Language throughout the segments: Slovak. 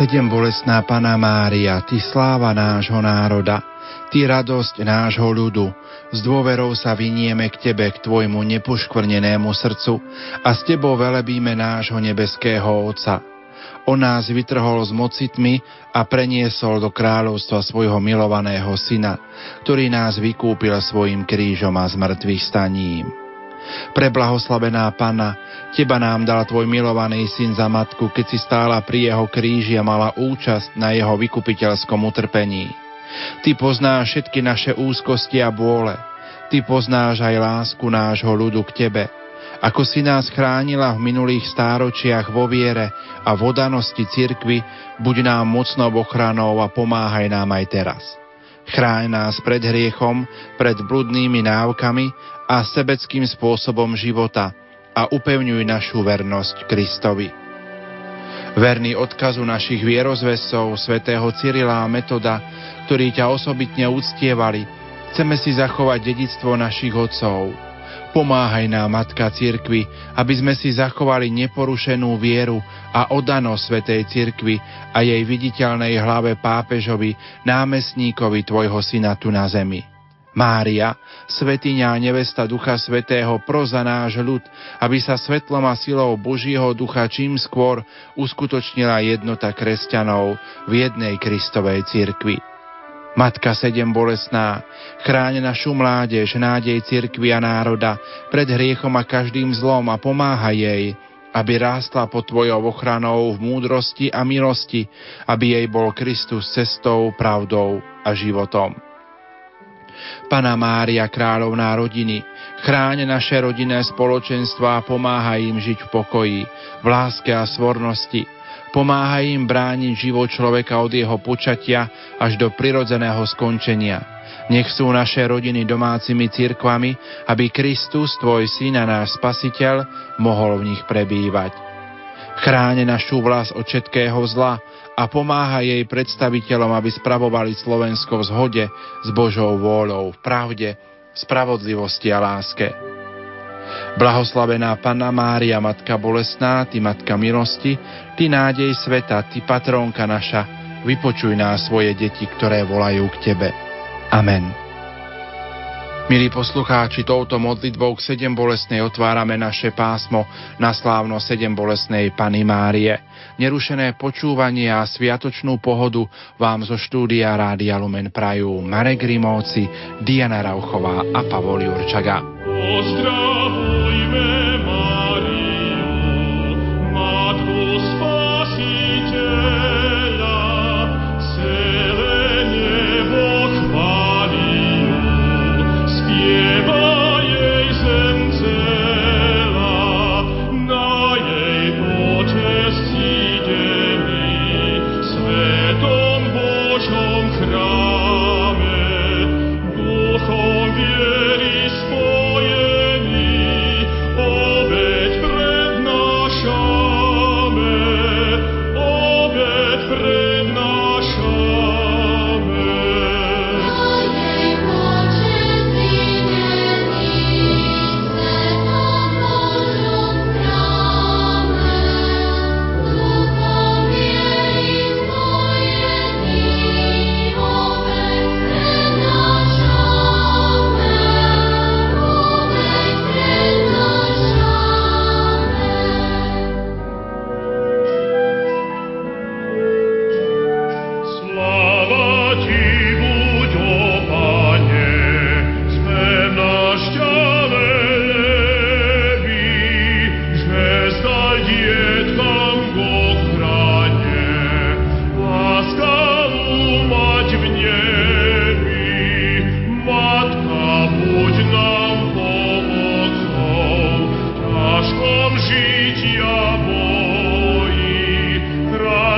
Bolestná Pana Mária, Ty sláva nášho národa, Ty radosť nášho ľudu, s dôverou sa vynieme k Tebe, k Tvojmu nepoškvrnenému srdcu a s Tebou velebíme nášho nebeského Otca. On nás vytrhol z mocitmi a preniesol do kráľovstva svojho milovaného syna, ktorý nás vykúpil svojim krížom a zmrtvých staním. Preblahoslavená Pana, Teba nám dal Tvoj milovaný syn za matku, keď si stála pri jeho kríži a mala účasť na jeho vykupiteľskom utrpení. Ty poznáš všetky naše úzkosti a bôle. Ty poznáš aj lásku nášho ľudu k Tebe. Ako si nás chránila v minulých stáročiach vo viere a odanosti cirkvi, buď nám mocnou ochranou a pomáhaj nám aj teraz. Chráň nás pred hriechom, pred bludnými návkami a sebeckým spôsobom života a upevňuj našu vernosť Kristovi. Verný odkazu našich vierozvesov, svätého Cyrila a Metoda, ktorí ťa osobitne uctievali, chceme si zachovať dedictvo našich otcov. Pomáhaj nám, Matka Cirkvi, aby sme si zachovali neporušenú vieru a odanosť Svetej Cirkvi a jej viditeľnej hlave pápežovi, námestníkovi Tvojho syna tu na zemi. Mária, svetiňa a nevesta Ducha Svetého, pro za náš ľud, aby sa svetlom a silou Božieho Ducha čím skôr uskutočnila jednota kresťanov v jednej Kristovej cirkvi. Matka sedem bolesná, chráň našu mládež, nádej cirkvi a národa pred hriechom a každým zlom a pomáha jej, aby rástla pod Tvojou ochranou v múdrosti a milosti, aby jej bol Kristus cestou, pravdou a životom. Pana Mária, kráľovná rodiny, chráň naše rodinné spoločenstva a pomáhaj im žiť v pokoji, v láske a svornosti. Pomáhaj im brániť život človeka od jeho počatia až do prirodzeného skončenia. Nech sú naše rodiny domácimi cirkvami, aby Kristus, Tvoj syn a náš Spasiteľ, mohol v nich prebývať. Chráne našu vlast od všetkého zla, a pomáha jej predstaviteľom, aby spravovali Slovensko v zhode s Božou vôľou, v pravde, spravodlivosti a láske. Blahoslavená Panna Mária, Matka bolesná, Ty Matka milosti, Ty nádej sveta, Ty patrónka naša, vypočuj nás svoje deti, ktoré volajú k Tebe. Amen. Milí poslucháči, touto modlitbou k sedem bolesnej otvárame naše pásmo na slávno sedem bolesnej Pany Márie. Nerušené počúvanie a sviatočnú pohodu vám zo štúdia Rádia Lumen prajú Marek Rimovci, Diana Rauchová a Pavol Jurčaga. Pozdravujme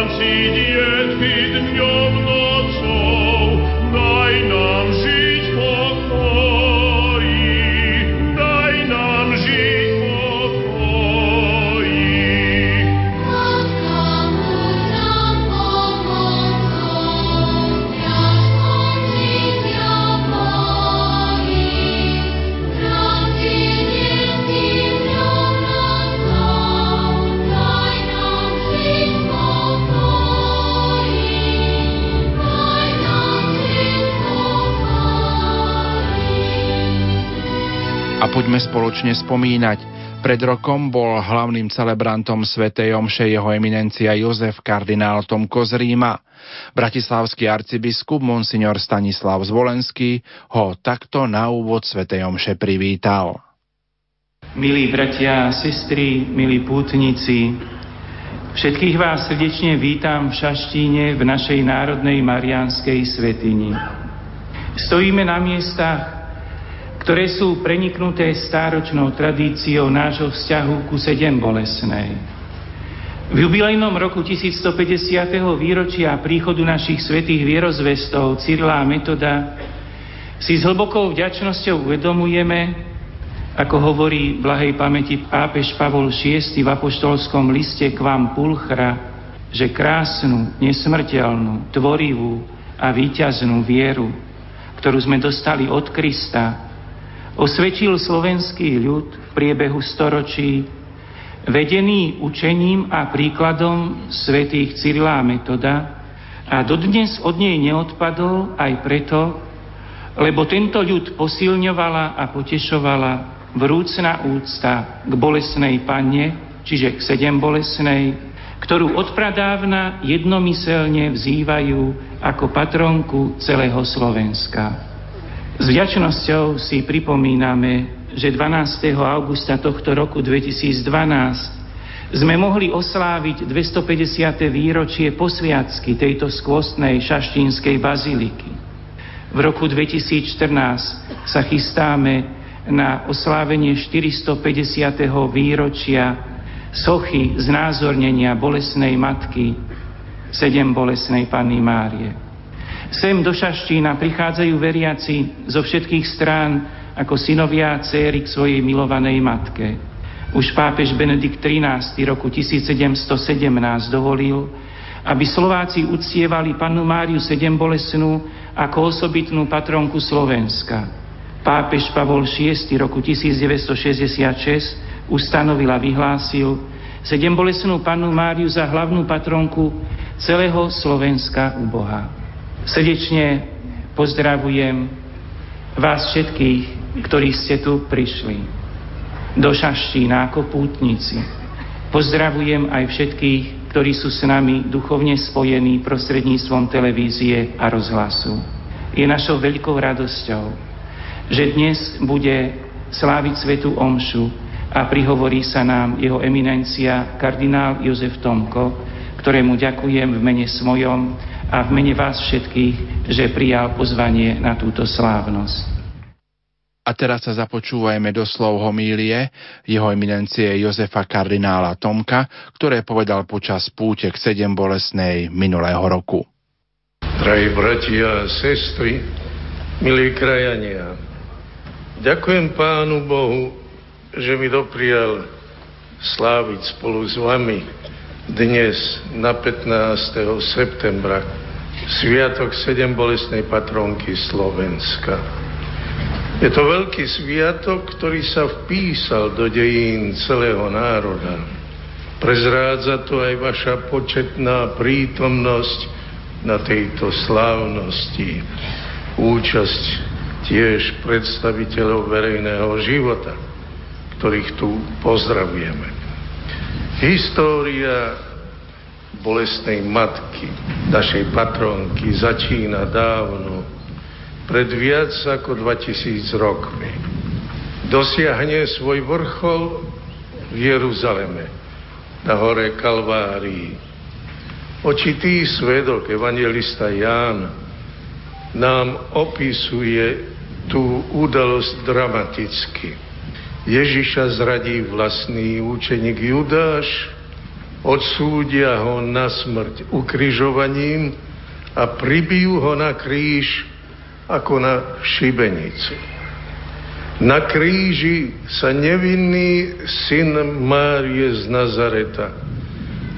Franzi diet fid mio Poďme spoločne spomínať. Pred rokom bol hlavným celebrantom Svetej Omše jeho eminencia Jozef kardinál Tomko z Ríma. Bratislavský arcibiskup Monsignor Stanislav Zvolenský ho takto na úvod Svetej Omše privítal. Milí bratia a sestry, milí pútnici, všetkých vás srdečne vítam v Šaštíne v našej Národnej Marianskej svetini. Stojíme na miestach, ktoré sú preniknuté stáročnou tradíciou nášho vzťahu ku sedem bolesnej. V jubilejnom roku 1150. výročia príchodu našich svetých vierozvestov Cyrila a Metoda si s hlbokou vďačnosťou uvedomujeme, ako hovorí blahej pamäti pápež Pavol VI v apoštolskom liste k vám Pulchra, že krásnu, nesmrteľnú, tvorivú a víťaznú vieru, ktorú sme dostali od Krista, osvedčil slovenský ľud v priebehu storočí, vedený učením a príkladom svätých Cyrila Metoda a dodnes od nej neodpadol aj preto, lebo tento ľud posilňovala a potešovala vrúcna úcta k bolesnej panne, čiže k sedem bolesnej, ktorú odpradávna jednomyselne vzývajú ako patronku celého Slovenska. S vďačnosťou si pripomíname, že 12. augusta tohto roku 2012 sme mohli osláviť 250. výročie posviacky tejto skvostnej šaštínskej baziliky. V roku 2014 sa chystáme na oslávenie 450. výročia sochy znázornenia bolesnej matky, sedem bolesnej Panny Márie. Sem do Šaštína prichádzajú veriaci zo všetkých strán ako synovia a céry k svojej milovanej matke. Už pápež Benedikt XIII roku 1717 dovolil, aby Slováci uctievali pannu Máriu Sedembolesnú ako osobitnú patronku Slovenska. Pápež Pavol VI roku 1966 ustanovil a vyhlásil Sedembolesnú pannu Máriu za hlavnú patronku celého Slovenska u Boha. Srdečne pozdravujem vás všetkých, ktorí ste tu prišli do Šaštína ako pútnici. Pozdravujem aj všetkých, ktorí sú s nami duchovne spojení prostredníctvom televízie a rozhlasu. Je našou veľkou radosťou, že dnes bude sláviť svetu Omšu a prihovorí sa nám jeho eminencia kardinál Jozef Tomko, ktorému ďakujem v mene svojom a v mene vás všetkých, že prijal pozvanie na túto slávnosť. A teraz sa započúvajme do slov homílie jeho eminencie Jozefa kardinála Tomka, ktoré povedal počas púte k sedem bolesnej minulého roku. Drahí bratia a sestry, milí krajania, ďakujem Pánu Bohu, že mi doprial sláviť spolu s vami dnes na 15. septembra Sviatok sedem bolestnej patronky Slovenska. Je to veľký sviatok, ktorý sa vpísal do dejín celého národa. Prezrádza to aj vaša početná prítomnosť na tejto slávnosti. Účasť tiež predstaviteľov verejného života, ktorých tu pozdravujeme. História bolestnej matky, našej patronky, začína dávno, pred viac ako 2000 rokmi. Dosiahne svoj vrchol v Jeruzaleme, na hore Kalvárii. Očitý svedok, evangelista Ján, nám opisuje tú udalosť dramaticky. Ježiša zradí vlastný účeník Judáš, odsúdia ho na smrť ukrižovaním a pribijú ho na kríž ako na šibenicu. Na kríži sa nevinný syn Márie z Nazareta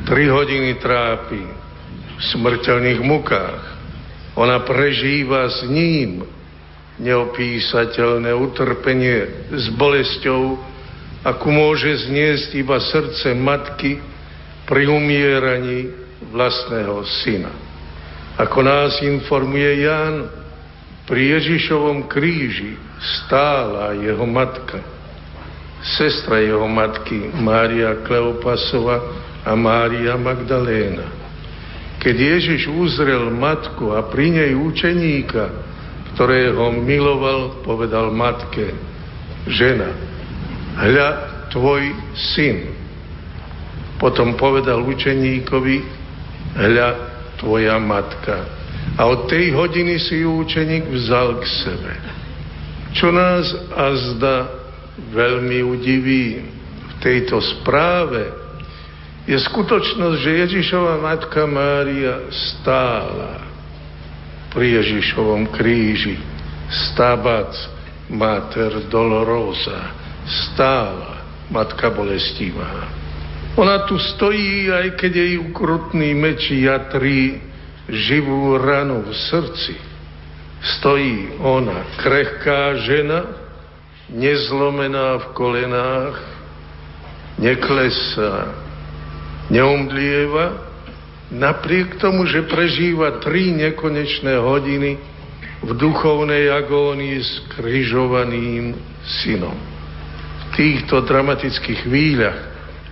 tri hodiny trápi v smrteľných mukách. Ona prežíva s ním neopísateľné utrpenie s bolesťou, akú môže zniesť iba srdce matky, pri umieraní vlastného syna. Ako nás informuje Ján, Pri Ježišovom kríži stála jeho matka, sestra jeho matky Mária Kleopasova a Mária Magdaléna. Keď Ježiš uzrel matku a pri nej učeníka, ktorého miloval, povedal matke, žena, hľa tvoj syn. Potom povedal učeníkovi, hľa tvoja matka. A od tej hodiny si ju učeník vzal k sebe. Čo nás azda veľmi udiví v tejto správe, je skutočnosť, že Ježišova matka Mária stála pri Ježišovom kríži. Stabac Mater Dolorosa stála Matka Bolestivá. Ona tu stojí, aj keď jej ukrutný meč jatrí živú ranu v srdci, stojí ona, krehká žena, nezlomená v kolenách, neklesá, neumdlieva, napriek tomu, že prežíva tri nekonečné hodiny v duchovnej agónii s križovaným synom. V týchto dramatických chvíľach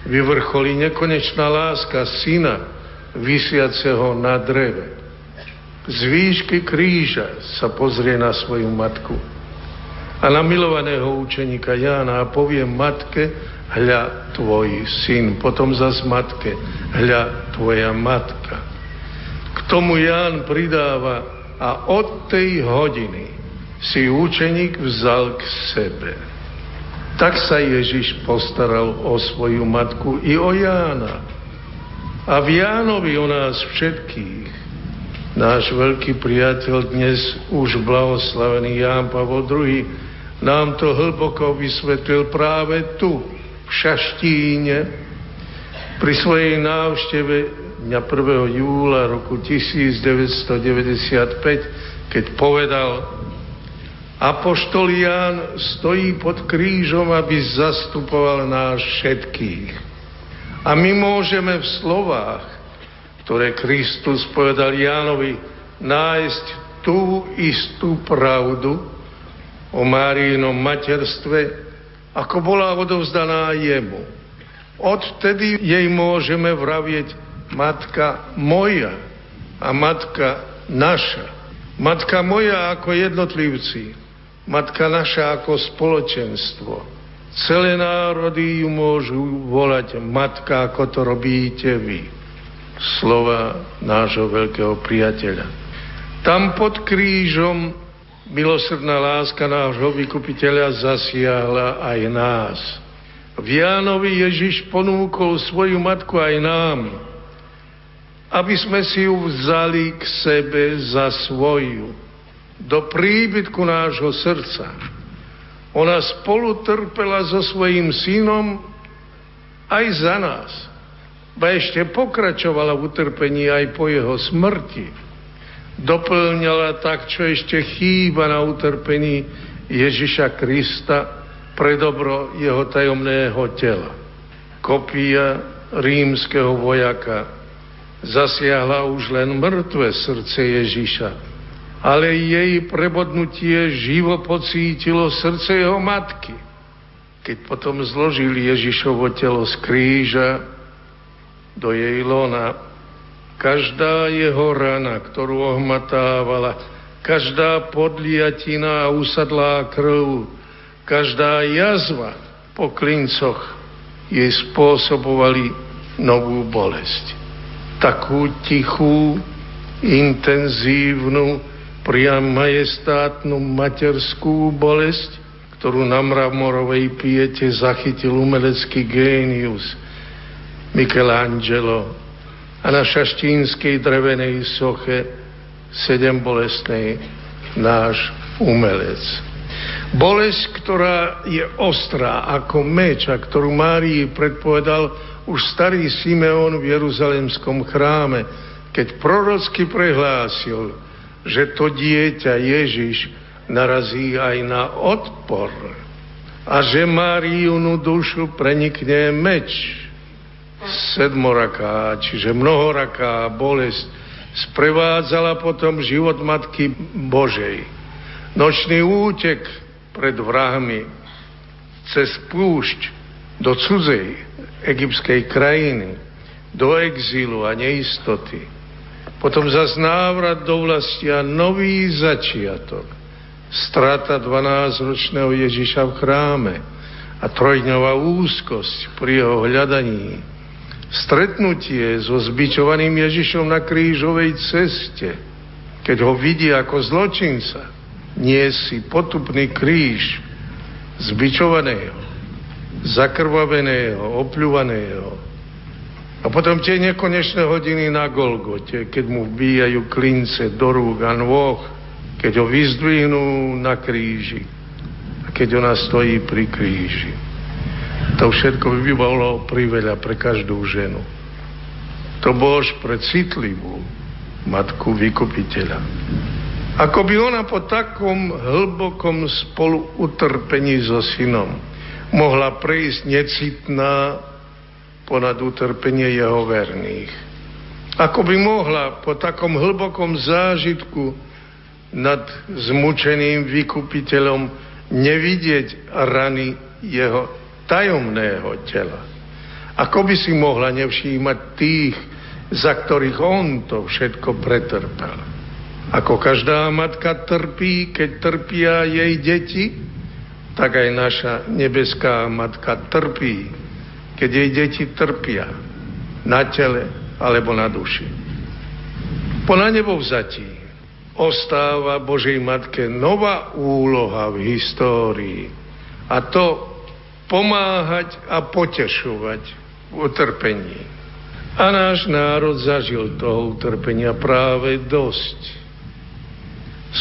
vyvrcholí nekonečná láska syna vysiaceho na dreve. Z výšky kríža sa pozrie na svoju matku a na milovaného učeníka Jána a povie matke, hľa tvoj syn, potom zas matke, hľa tvoja matka. K tomu Ján pridáva a od tej hodiny si učeník vzal k sebe. Tak sa Ježiš postaral o svoju matku i o Jána a v Jánovi o nás všetkých. Náš veľký priateľ dnes už blahoslavený Ján Pavol II nám to hlboko vysvetlil práve tu, Šaštíne, pri svojej návšteve dňa 1. júla roku 1995, keď povedal Apoštol Ján stojí pod krížom, aby zastupoval nás všetkých a my môžeme v slovách, ktoré Kristus povedal Jánovi, nájsť tú istú pravdu o Máriinom materstve, ako bola odovzdaná jemu. Odtedy jej môžeme vravieť matka moja a matka naša. Matka moja ako jednotlivci, matka naša ako spoločenstvo Celé národy ju môžu volať matka, ako to robíte vy. Slova nášho veľkého priateľa. Tam pod krížom milosrdná láska nášho vykupiteľa zasiahla aj nás. V Jánovi Ježiš ponúkol svoju matku aj nám, aby sme si ju vzali k sebe za svoju, do príbytku nášho srdca ona spolu trpela so svojím synom aj za nás. Ba ešte pokračovala v utrpení aj po jeho smrti. Doplňala tak, čo ešte chýba na utrpení Ježiša Krista pre dobro jeho tajomného tela. Kopia rímskeho vojaka zasiahla už len mŕtve srdce Ježiša ale jej prebodnutie živo pocítilo srdce jeho matky. Keď potom zložili Ježišovo telo z kríža do jej lona, každá jeho rana, ktorú ohmatávala, každá podliatina a usadlá krv, každá jazva po klincoch jej spôsobovali novú bolesť. Takú tichú, intenzívnu, priam majestátnu materskú bolesť, ktorú na mramorovej piete zachytil umelecký génius Michelangelo a na šaštínskej drevenej soche sedem bolestnej náš umelec. Bolesť, ktorá je ostrá ako meč a ktorú Márii predpovedal už starý Simeon v Jeruzalemskom chráme, keď prorocky prehlásil, že to dieťa Ježiš narazí aj na odpor a že Máriunu dušu prenikne meč. Sedmoraká, čiže mnohoraká bolesť sprevádzala potom život Matky Božej. Nočný útek pred vrahmi cez púšť do cudzej egyptskej krajiny, do exílu a neistoty. Potom zas návrat do vlasti a nový začiatok. Strata 12-ročného Ježiša v chráme a trojdňová úzkosť pri jeho hľadaní. Stretnutie so zbičovaným Ježišom na krížovej ceste, keď ho vidí ako zločinca, nie si potupný kríž zbičovaného, zakrvaveného, opľúvaného, a potom tie nekonečné hodiny na Golgote, keď mu vbíjajú klince do rúk a nôh, keď ho vyzdvihnú na kríži a keď ona stojí pri kríži. To všetko by bolo priveľa pre každú ženu. To bož pre citlivú matku vykupiteľa. Ako by ona po takom hlbokom spolu utrpení so synom mohla prejsť necitná ponad utrpenie jeho verných. Ako by mohla po takom hlbokom zážitku nad zmučeným vykupiteľom nevidieť rany jeho tajomného tela. Ako by si mohla nevšímať tých, za ktorých on to všetko pretrpel. Ako každá matka trpí, keď trpia jej deti, tak aj naša nebeská matka trpí, keď jej deti trpia na tele alebo na duši. Po na nebo vzatí ostáva Božej Matke nová úloha v histórii a to pomáhať a potešovať v utrpení. A náš národ zažil toho utrpenia práve dosť.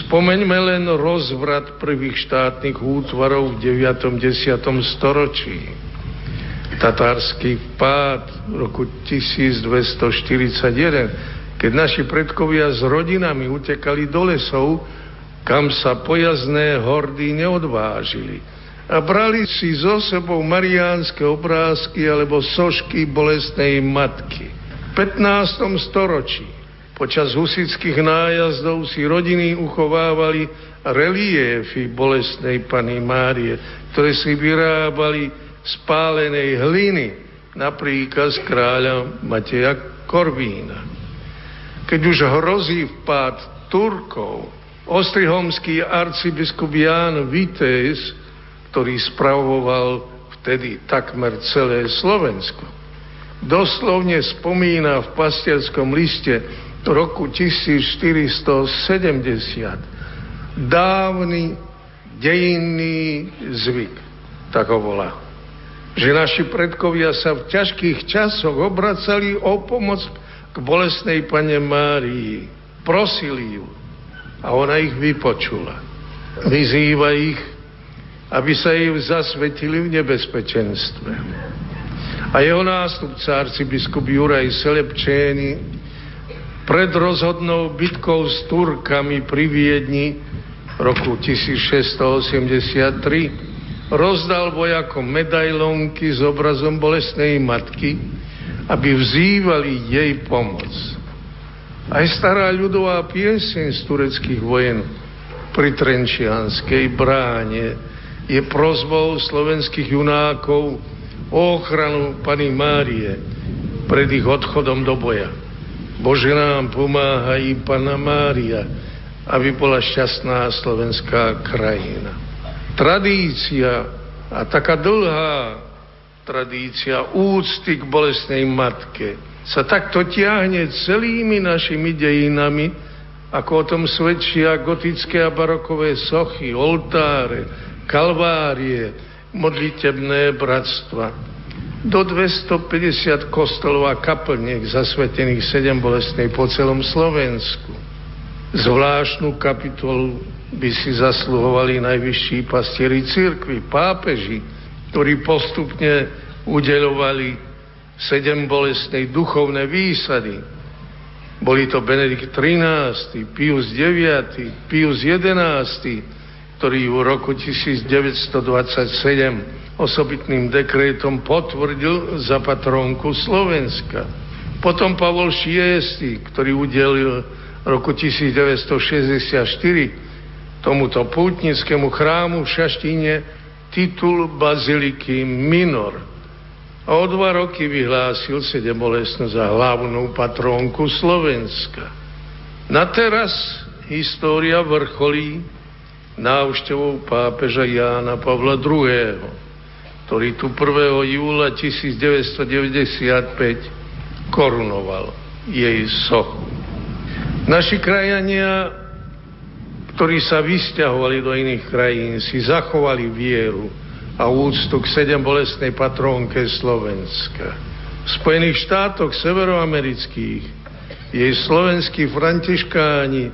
Spomeňme len rozvrat prvých štátnych útvarov v 9. 10. storočí tatársky vpád v roku 1241, keď naši predkovia s rodinami utekali do lesov, kam sa pojazné hordy neodvážili. A brali si so sebou mariánske obrázky alebo sošky bolestnej matky. V 15. storočí počas husických nájazdov si rodiny uchovávali reliéfy bolestnej Pany Márie, ktoré si vyrábali spálenej hliny, napríklad z kráľa Mateja Korvína. Keď už hrozí vpád Turkov, ostrihomský arcibiskup Ján Vitéz, ktorý spravoval vtedy takmer celé Slovensko, doslovne spomína v pastierskom liste roku 1470 dávny dejinný zvyk, tak ho volá že naši predkovia sa v ťažkých časoch obracali o pomoc k bolesnej pane Márii. Prosili ju a ona ich vypočula. Vyzýva ich, aby sa jej zasvetili v nebezpečenstve. A jeho nástupca, arcibiskup Juraj Selepčény, pred rozhodnou bitkou s Turkami pri Viedni roku 1683 rozdal vojakom medailonky s obrazom bolestnej matky, aby vzývali jej pomoc. Aj stará ľudová pieseň z tureckých vojen pri Trenčianskej bráne je prozbou slovenských junákov o ochranu Pany Márie pred ich odchodom do boja. Bože nám pomáha i Pana Mária, aby bola šťastná slovenská krajina tradícia a taká dlhá tradícia úcty k bolestnej matke sa takto tiahne celými našimi dejinami, ako o tom svedčia gotické a barokové sochy, oltáre, kalvárie, modlitebné bratstva. Do 250 kostolov a kaplniek zasvetených sedem bolestnej po celom Slovensku. Zvláštnu kapitolu by si zasluhovali najvyšší pastieri církvy, pápeži, ktorí postupne udelovali sedem bolestnej duchovné výsady. Boli to Benedikt XIII, Pius IX, Pius XI, ktorý v roku 1927 osobitným dekrétom potvrdil za patrónku Slovenska. Potom Pavol VI, ktorý udelil roku 1964 tomuto pútnickému chrámu v Šaštine titul baziliky Minor. A o dva roky vyhlásil sedembolesnú za hlavnú patrónku Slovenska. Na teraz história vrcholí návštevou pápeža Jána Pavla II., ktorý tu 1. júla 1995 korunoval jej sochu. Naši krajania ktorí sa vysťahovali do iných krajín, si zachovali vieru a úctu k sedem bolestnej patrónke Slovenska. V Spojených štátoch severoamerických jej slovenskí františkáni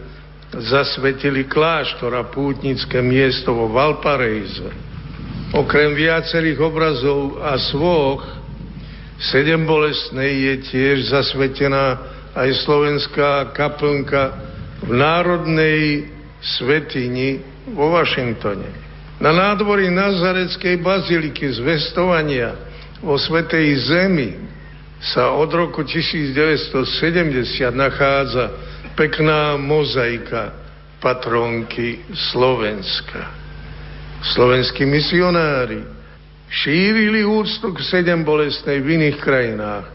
zasvetili kláštor a pútnické miesto vo Valparaize. Okrem viacerých obrazov a svoch sedem bolestnej je tiež zasvetená aj slovenská kaplnka v Národnej svetini vo Washingtone. Na nádvorí Nazareckej baziliky zvestovania vo Svetej Zemi sa od roku 1970 nachádza pekná mozaika patronky Slovenska. Slovenskí misionári šírili úctu k sedem bolestnej v iných krajinách.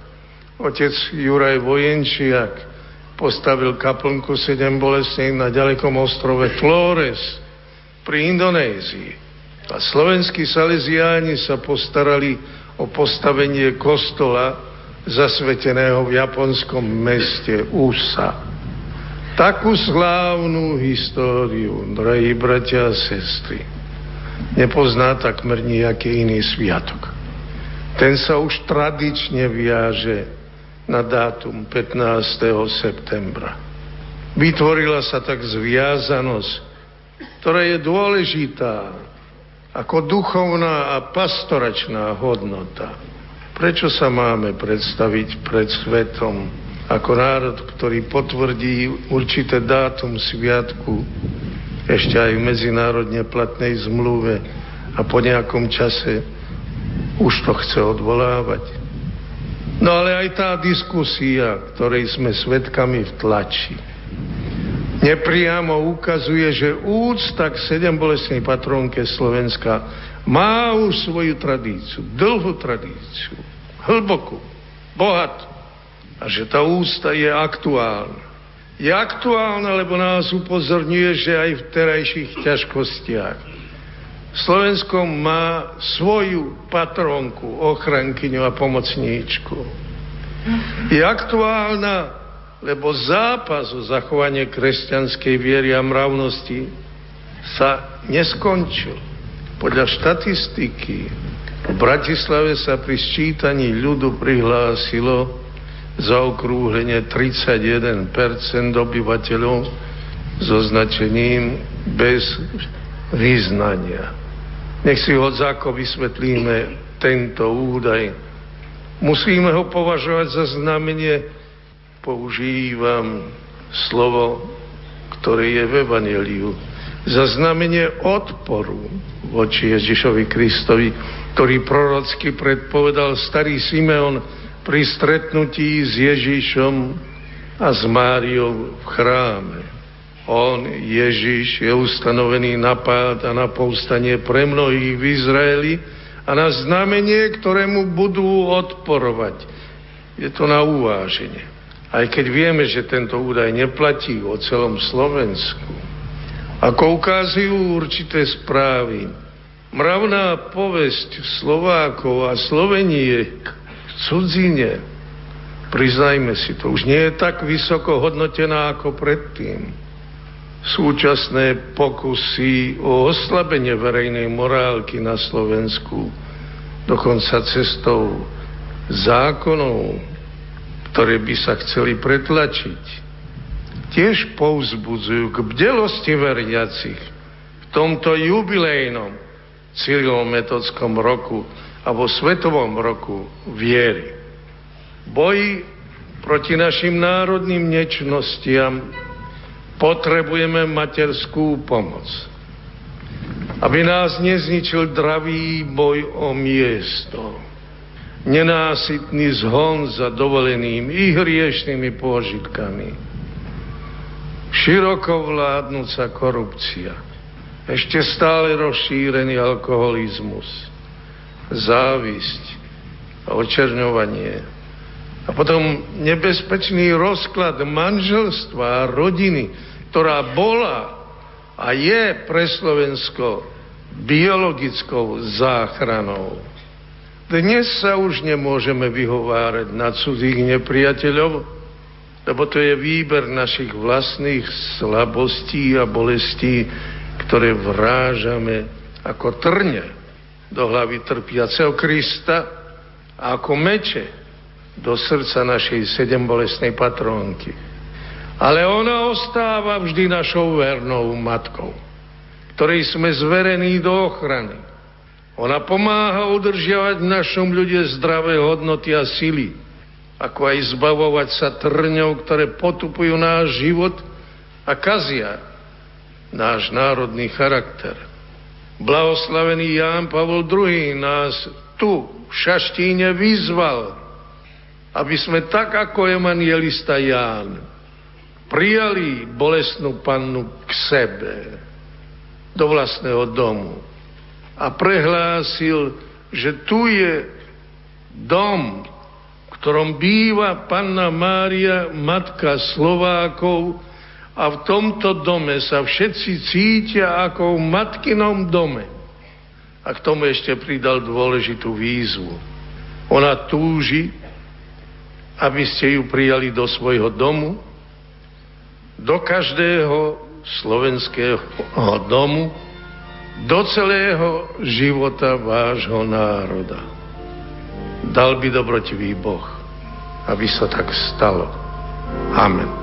Otec Juraj Vojenčiak postavil kaplnku sedem bolestných na ďalekom ostrove Flores pri Indonézii. A slovenskí saleziáni sa postarali o postavenie kostola zasveteného v japonskom meste Usa. Takú slávnu históriu, drahí bratia a sestry, nepozná takmer nejaký iný sviatok. Ten sa už tradične viaže na dátum 15. septembra. Vytvorila sa tak zviazanosť, ktorá je dôležitá ako duchovná a pastoračná hodnota. Prečo sa máme predstaviť pred svetom ako národ, ktorý potvrdí určité dátum sviatku ešte aj v medzinárodne platnej zmluve a po nejakom čase už to chce odvolávať? No ale aj tá diskusia, ktorej sme svedkami v tlači, nepriamo ukazuje, že úcta k sedem bolestnej Slovenska má už svoju tradíciu, dlhú tradíciu, hlbokú, bohatú. A že tá ústa je aktuálna. Je aktuálna, lebo nás upozorňuje, že aj v terajších ťažkostiach Slovensko má svoju patronku, ochrankyňu a pomocníčku. Je aktuálna, lebo zápas o zachovanie kresťanskej viery a mravnosti sa neskončil. Podľa štatistiky v Bratislave sa pri sčítaní ľudu prihlásilo za okrúhlenie 31% obyvateľov so značením bez vyznania. Nech si ho záko vysvetlíme tento údaj. Musíme ho považovať za znamenie, používam slovo, ktoré je v Evangeliu, za znamenie odporu voči Ježišovi Kristovi, ktorý prorocky predpovedal starý Simeon pri stretnutí s Ježišom a s Máriou v chráme. On, Ježiš, je ustanovený na pád a na povstanie pre mnohých v Izraeli a na znamenie, ktorému budú odporovať. Je to na uváženie. Aj keď vieme, že tento údaj neplatí o celom Slovensku. Ako ukazujú určité správy, mravná povesť Slovákov a Sloveniek v cudzine, priznajme si to, už nie je tak vysoko hodnotená ako predtým. Súčasné pokusy o oslabenie verejnej morálky na Slovensku, dokonca cestou zákonov, ktoré by sa chceli pretlačiť, tiež povzbudzujú k bdelosti veriacich v tomto jubilejnom cyrilometodskom roku a vo svetovom roku viery. Boji proti našim národným nečnostiam potrebujeme materskú pomoc. Aby nás nezničil dravý boj o miesto, nenásytný zhon za dovoleným i hriešnými pôžitkami, široko vládnúca korupcia, ešte stále rozšírený alkoholizmus, závisť a očerňovanie. A potom nebezpečný rozklad manželstva a rodiny, ktorá bola a je pre Slovensko biologickou záchranou. Dnes sa už nemôžeme vyhovárať na cudzích nepriateľov, lebo to je výber našich vlastných slabostí a bolestí, ktoré vrážame ako trne do hlavy trpiaceho Krista a ako meče do srdca našej sedembolesnej patrónky. Ale ona ostáva vždy našou vernou matkou, ktorej sme zverení do ochrany. Ona pomáha udržiavať v našom ľude zdravé hodnoty a sily, ako aj zbavovať sa trňov, ktoré potupujú náš život a kazia náš národný charakter. Blahoslavený Ján Pavol II nás tu v Šaštíne vyzval, aby sme tak ako evangelista Ján prijali bolestnú pannu k sebe do vlastného domu. A prehlásil, že tu je dom, v ktorom býva panna Mária, matka Slovákov, a v tomto dome sa všetci cítia ako v matkinom dome. A k tomu ešte pridal dôležitú výzvu. Ona túži, aby ste ju prijali do svojho domu, do každého slovenského domu, do celého života vášho národa. Dal by dobrotivý Boh, aby sa tak stalo. Amen.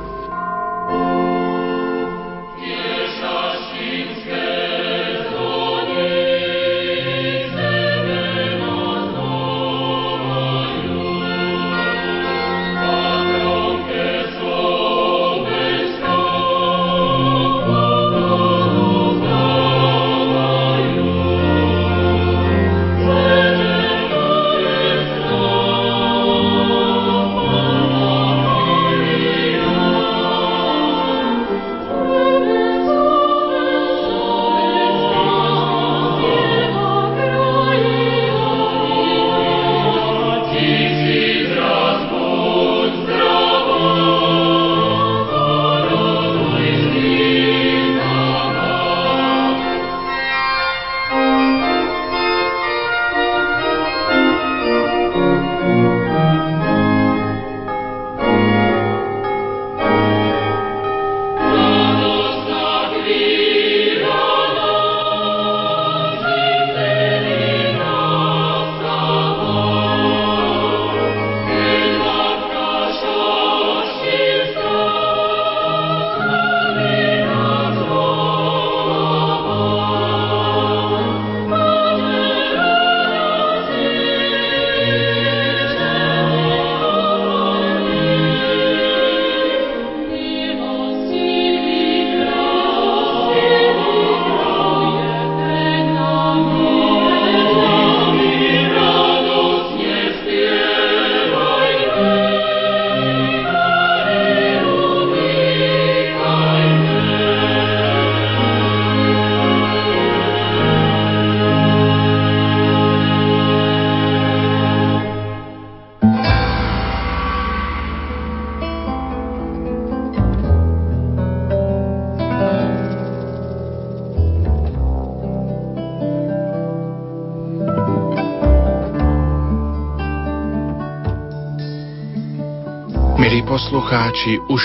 Poslucháči, už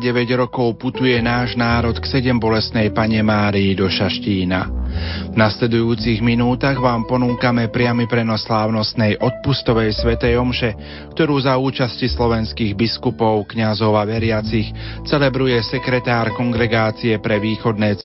449 rokov putuje náš národ k sedem bolesnej Pane Márii do Šaštína. V nasledujúcich minútach vám ponúkame priamy prenos slávnostnej odpustovej svetej omše, ktorú za účasti slovenských biskupov, kňazov a veriacich celebruje sekretár kongregácie pre východné